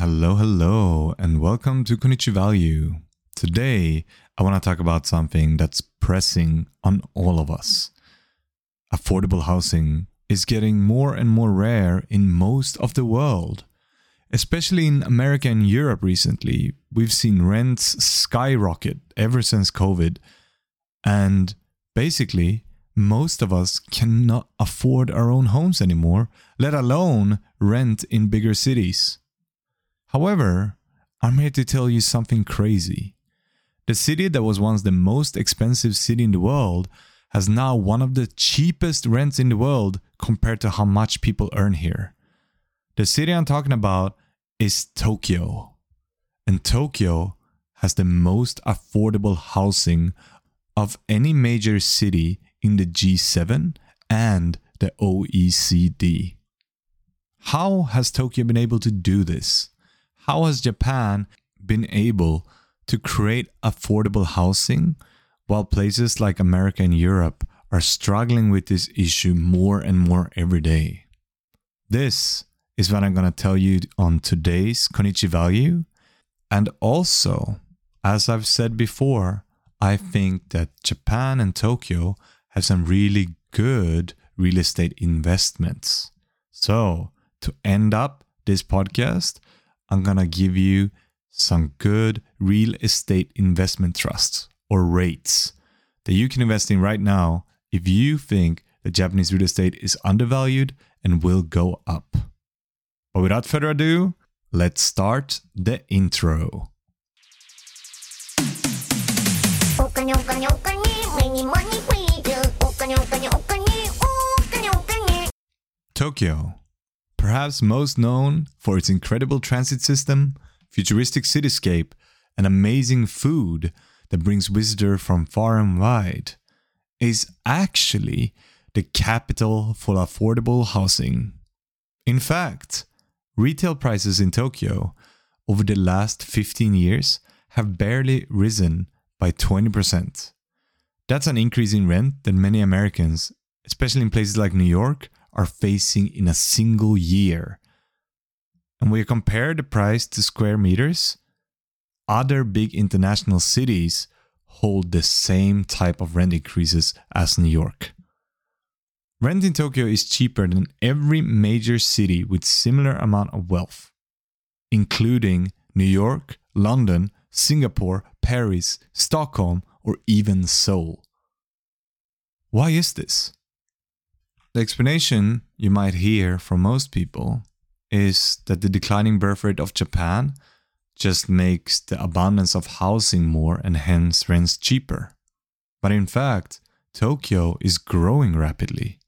Hello, hello, and welcome to Konichi Value. Today, I want to talk about something that's pressing on all of us. Affordable housing is getting more and more rare in most of the world. Especially in America and Europe recently, we've seen rents skyrocket ever since COVID. And basically, most of us cannot afford our own homes anymore, let alone rent in bigger cities. However, I'm here to tell you something crazy. The city that was once the most expensive city in the world has now one of the cheapest rents in the world compared to how much people earn here. The city I'm talking about is Tokyo. And Tokyo has the most affordable housing of any major city in the G7 and the OECD. How has Tokyo been able to do this? How has Japan been able to create affordable housing while places like America and Europe are struggling with this issue more and more every day? This is what I'm going to tell you on today's Konichi Value. And also, as I've said before, I think that Japan and Tokyo have some really good real estate investments. So, to end up this podcast, I'm going to give you some good real estate investment trusts or REITs that you can invest in right now if you think that Japanese real estate is undervalued and will go up. But without further ado, let's start the intro. Tokyo, perhaps most known for its incredible transit system, futuristic cityscape, and amazing food that brings visitors from far and wide, is actually the capital for affordable housing. In fact, retail prices in Tokyo over the last 15 years have barely risen by 20%. That's an increase in rent that many Americans, especially in places like New York, are facing in a single year. And when we compare the price to square meters, other big international cities hold the same type of rent increases as New York. Rent in Tokyo is cheaper than every major city with similar amount of wealth, including New York, London, Singapore, Paris, Stockholm, or even Seoul. Why is this? The explanation you might hear from most people is that the declining birth rate of Japan just makes the abundance of housing more and hence rents cheaper. But in fact, Tokyo is growing rapidly.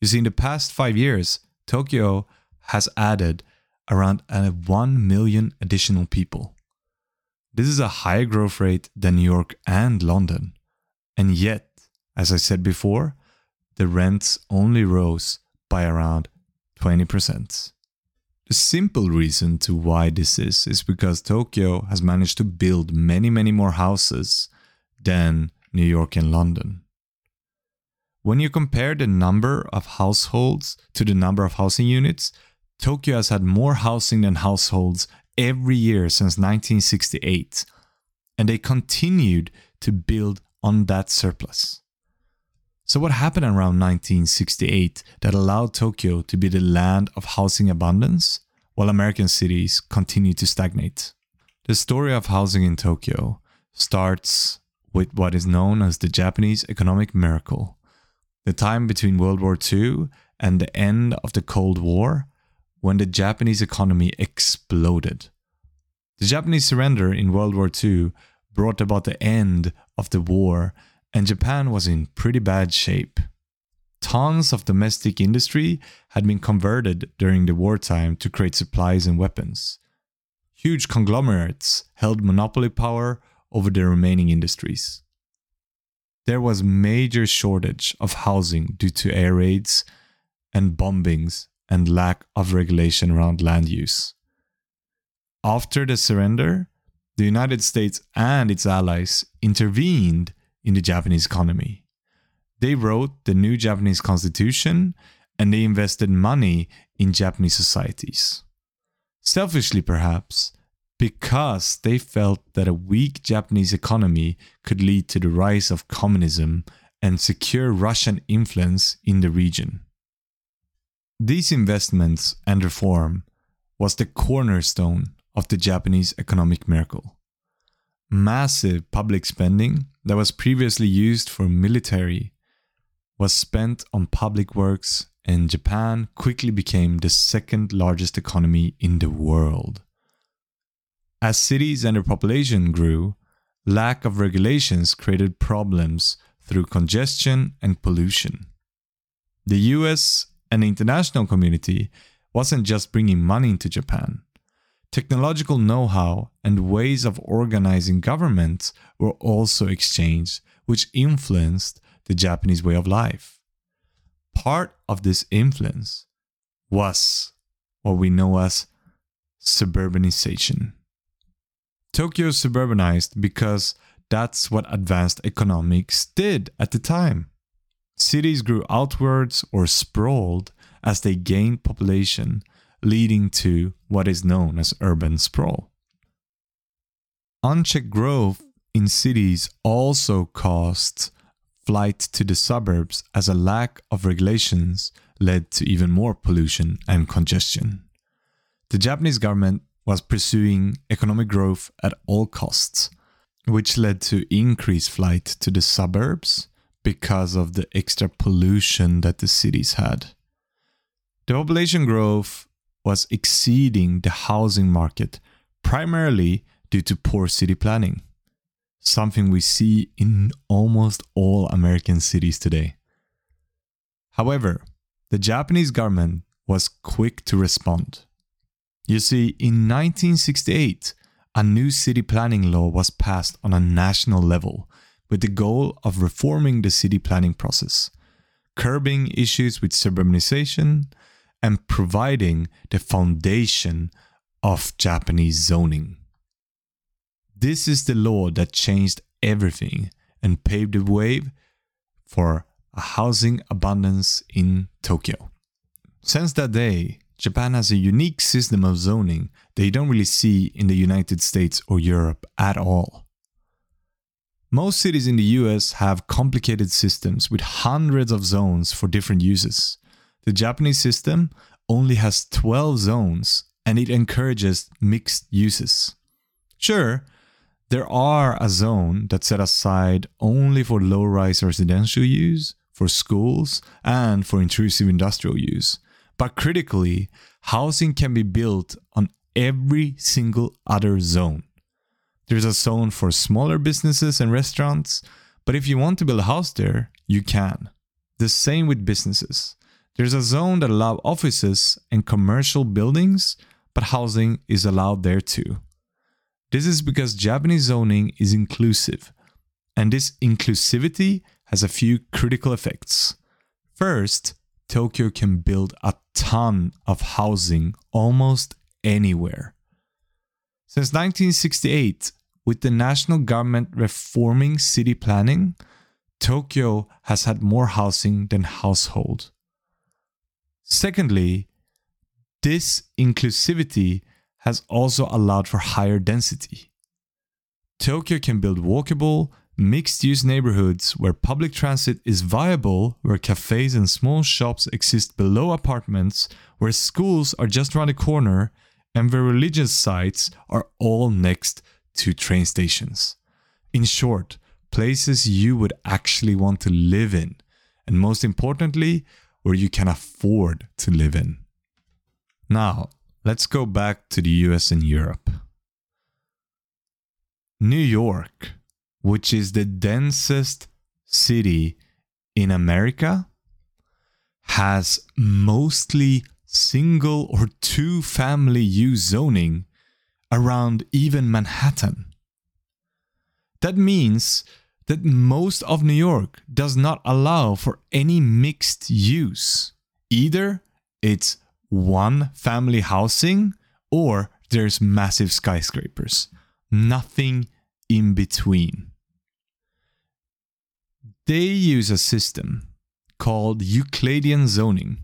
You see, in the past five years, Tokyo has added around uh, 1 million additional people. This is a higher growth rate than New York and London. And yet, as I said before, the rents only rose by around 20%. The simple reason to why this is is because Tokyo has managed to build many, many more houses than New York and London. When you compare the number of households to the number of housing units, Tokyo has had more housing than households every year since 1968, and they continued to build on that surplus. So, what happened around 1968 that allowed Tokyo to be the land of housing abundance while American cities continue to stagnate? The story of housing in Tokyo starts with what is known as the Japanese economic miracle. The time between World War II and the end of the Cold War, when the Japanese economy exploded. The Japanese surrender in World War II brought about the end of the war and Japan was in pretty bad shape. Tons of domestic industry had been converted during the wartime to create supplies and weapons. Huge conglomerates held monopoly power over the remaining industries. There was major shortage of housing due to air raids and bombings and lack of regulation around land use. After the surrender, the United States and its allies intervened in the Japanese economy. They wrote the new Japanese constitution and they invested money in Japanese societies. Selfishly, perhaps, because they felt that a weak Japanese economy could lead to the rise of communism and secure Russian influence in the region. These investments and reform was the cornerstone of the Japanese economic miracle. Massive public spending that was previously used for military was spent on public works and Japan quickly became the second largest economy in the world. As cities and their population grew, lack of regulations created problems through congestion and pollution. The US and the international community wasn't just bringing money into Japan. Technological know how and ways of organizing governments were also exchanged, which influenced the Japanese way of life. Part of this influence was what we know as suburbanization. Tokyo suburbanized because that's what advanced economics did at the time. Cities grew outwards or sprawled as they gained population, leading to what is known as urban sprawl. Unchecked growth in cities also caused flight to the suburbs as a lack of regulations led to even more pollution and congestion. The Japanese government was pursuing economic growth at all costs, which led to increased flight to the suburbs because of the extra pollution that the cities had. The population growth was exceeding the housing market primarily due to poor city planning, something we see in almost all American cities today. However, the Japanese government was quick to respond. You see, in 1968, a new city planning law was passed on a national level with the goal of reforming the city planning process, curbing issues with suburbanization, and providing the foundation of Japanese zoning. This is the law that changed everything and paved the way for a housing abundance in Tokyo. Since that day, Japan has a unique system of zoning that you don't really see in the United States or Europe at all. Most cities in the US have complicated systems with hundreds of zones for different uses. The Japanese system only has 12 zones and it encourages mixed uses. Sure, there are a zone that's set aside only for low rise residential use, for schools, and for intrusive industrial use. But critically, housing can be built on every single other zone. There's a zone for smaller businesses and restaurants, but if you want to build a house there, you can. The same with businesses. There's a zone that allows offices and commercial buildings, but housing is allowed there too. This is because Japanese zoning is inclusive, and this inclusivity has a few critical effects. First, Tokyo can build a ton of housing almost anywhere. Since 1968, with the national government reforming city planning, Tokyo has had more housing than household. Secondly, this inclusivity has also allowed for higher density. Tokyo can build walkable, mixed use neighborhoods where public transit is viable, where cafes and small shops exist below apartments, where schools are just around the corner, and where religious sites are all next to train stations. In short, places you would actually want to live in, and most importantly, where you can afford to live in. Now, let's go back to the US and Europe. New York which is the densest city in America, has mostly single or two family use zoning around even Manhattan. That means that most of New York does not allow for any mixed use. Either it's one family housing or there's massive skyscrapers. Nothing in between they use a system called Euclidean zoning.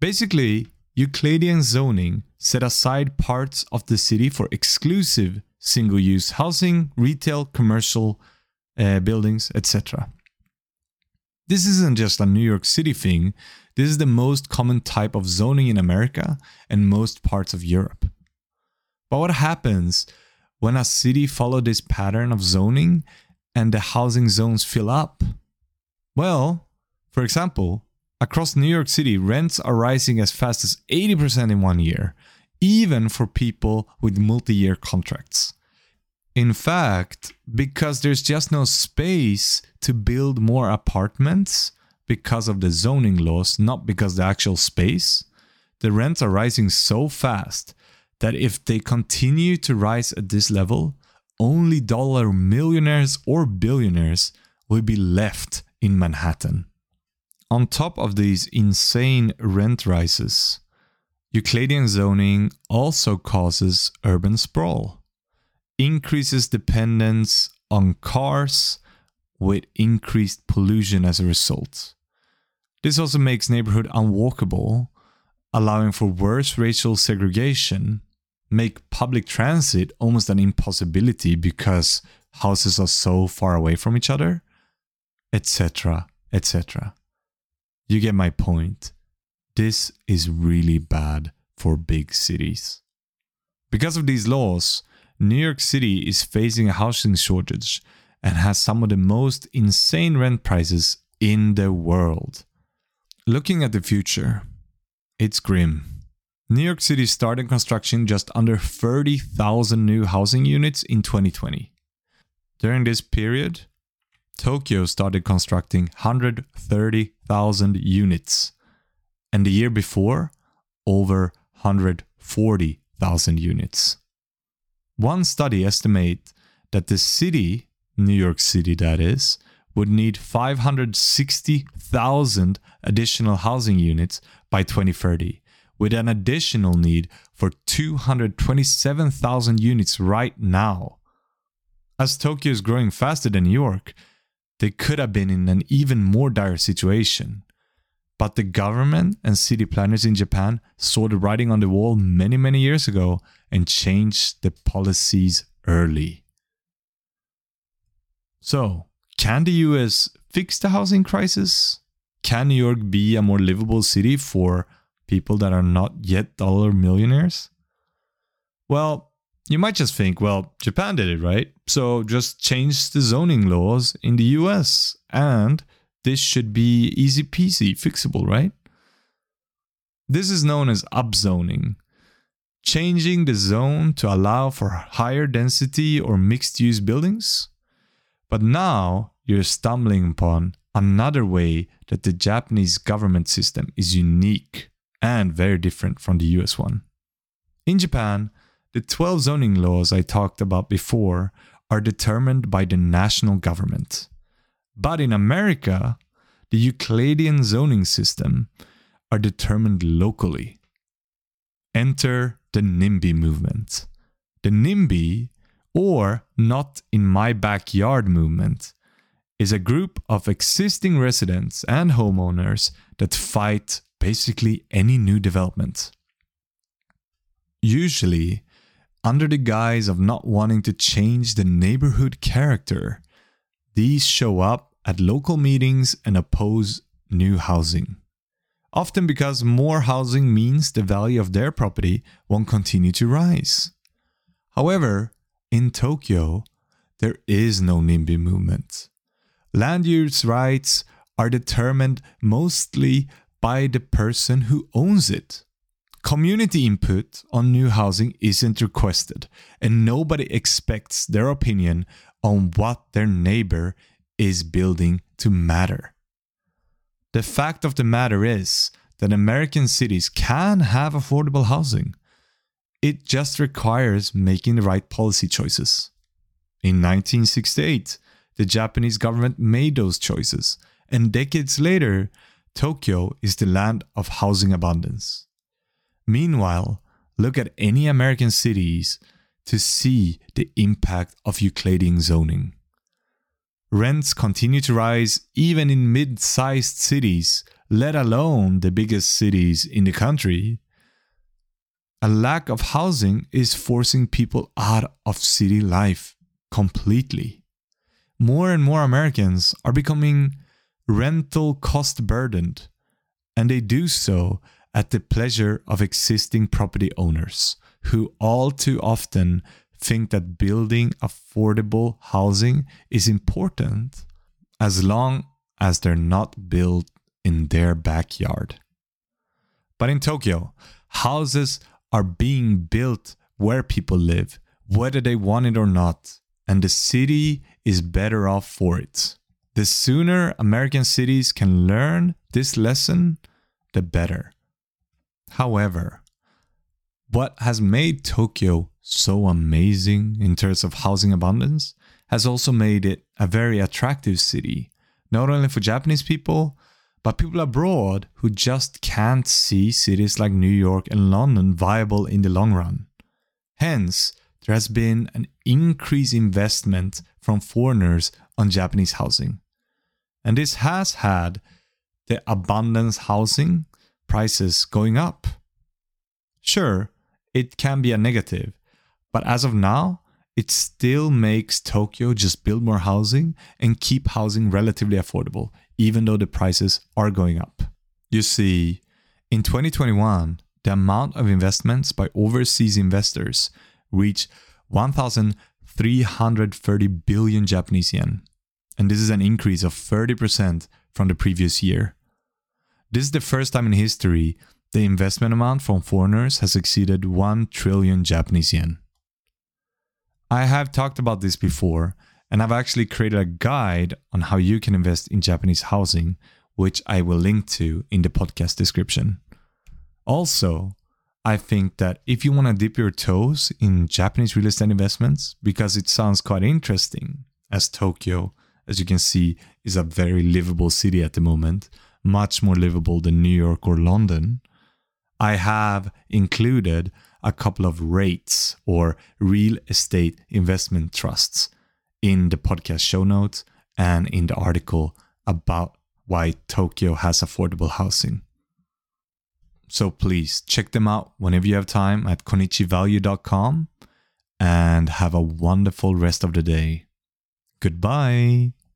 Basically, Euclidean zoning set aside parts of the city for exclusive single use housing, retail, commercial uh, buildings, etc. This isn't just a New York City thing, this is the most common type of zoning in America and most parts of Europe. But what happens when a city follows this pattern of zoning and the housing zones fill up? Well, for example, across New York City, rents are rising as fast as 80% in one year, even for people with multi year contracts. In fact, because there's just no space to build more apartments because of the zoning laws, not because the actual space, the rents are rising so fast that if they continue to rise at this level, only dollar millionaires or billionaires will be left in Manhattan. On top of these insane rent rises, Euclidean zoning also causes urban sprawl increases dependence on cars with increased pollution as a result. This also makes neighborhood unwalkable, allowing for worse racial segregation, make public transit almost an impossibility because houses are so far away from each other, etc., etc. You get my point. This is really bad for big cities. Because of these laws, New York City is facing a housing shortage and has some of the most insane rent prices in the world. Looking at the future, it's grim. New York City started construction just under 30,000 new housing units in 2020. During this period, Tokyo started constructing 130,000 units, and the year before, over 140,000 units. One study estimates that the city, New York City that is, would need 560,000 additional housing units by 2030, with an additional need for 227,000 units right now. As Tokyo is growing faster than New York, they could have been in an even more dire situation. But the government and city planners in Japan saw the writing on the wall many, many years ago and change the policies early. So, can the US fix the housing crisis? Can New York be a more livable city for people that are not yet dollar millionaires? Well, you might just think, well, Japan did it, right? So just change the zoning laws in the US and this should be easy peasy, fixable, right? This is known as upzoning, changing the zone to allow for higher density or mixed use buildings. But now you're stumbling upon another way that the Japanese government system is unique and very different from the US one. In Japan, the 12 zoning laws I talked about before are determined by the national government. But in America, the Euclidean zoning system are determined locally. Enter the NIMBY movement. The NIMBY, or Not in My Backyard movement, is a group of existing residents and homeowners that fight basically any new development. Usually, under the guise of not wanting to change the neighborhood character, these show up at local meetings and oppose new housing. Often because more housing means the value of their property won't continue to rise. However, in Tokyo, there is no NIMBY movement. Land use rights are determined mostly by the person who owns it. Community input on new housing isn't requested, and nobody expects their opinion on what their neighbor is building to matter. The fact of the matter is that American cities can have affordable housing. It just requires making the right policy choices. In 1968, the Japanese government made those choices, and decades later, Tokyo is the land of housing abundance. Meanwhile, look at any American cities to see the impact of Euclidean zoning. Rents continue to rise even in mid sized cities, let alone the biggest cities in the country. a lack of housing is forcing people out of city life completely. More and more Americans are becoming rental cost burdened, and they do so at the pleasure of existing property owners who all too often think that building affordable housing is important as long as they're not built in their backyard. But in Tokyo, houses are being built where people live, whether they want it or not, and the city is better off for it. The sooner American cities can learn this lesson, the better. However, what has made Tokyo so amazing in terms of housing abundance has also made it a very attractive city, not only for Japanese people, but people abroad who just can't see cities like New York and London viable in the long run. Hence, there has been an increased investment from foreigners on Japanese housing. And this has had the abundance housing prices going up. Sure, it can be a negative, but as of now, it still makes Tokyo just build more housing and keep housing relatively affordable, even though the prices are going up. You see, in 2021, the amount of investments by overseas investors reached 1,330 billion Japanese yen. And this is an increase of 30% from the previous year. This is the first time in history the investment amount from foreigners has exceeded 1 trillion Japanese yen. I have talked about this before, and I've actually created a guide on how you can invest in Japanese housing, which I will link to in the podcast description. Also, I think that if you want to dip your toes in Japanese real estate investments, because it sounds quite interesting, as Tokyo, as you can see, is a very livable city at the moment, much more livable than New York or London, I have included a couple of REITs or real estate investment trusts in the podcast show notes and in the article about why Tokyo has affordable housing. So please check them out whenever you have time at konichivalue.com and have a wonderful rest of the day. Goodbye.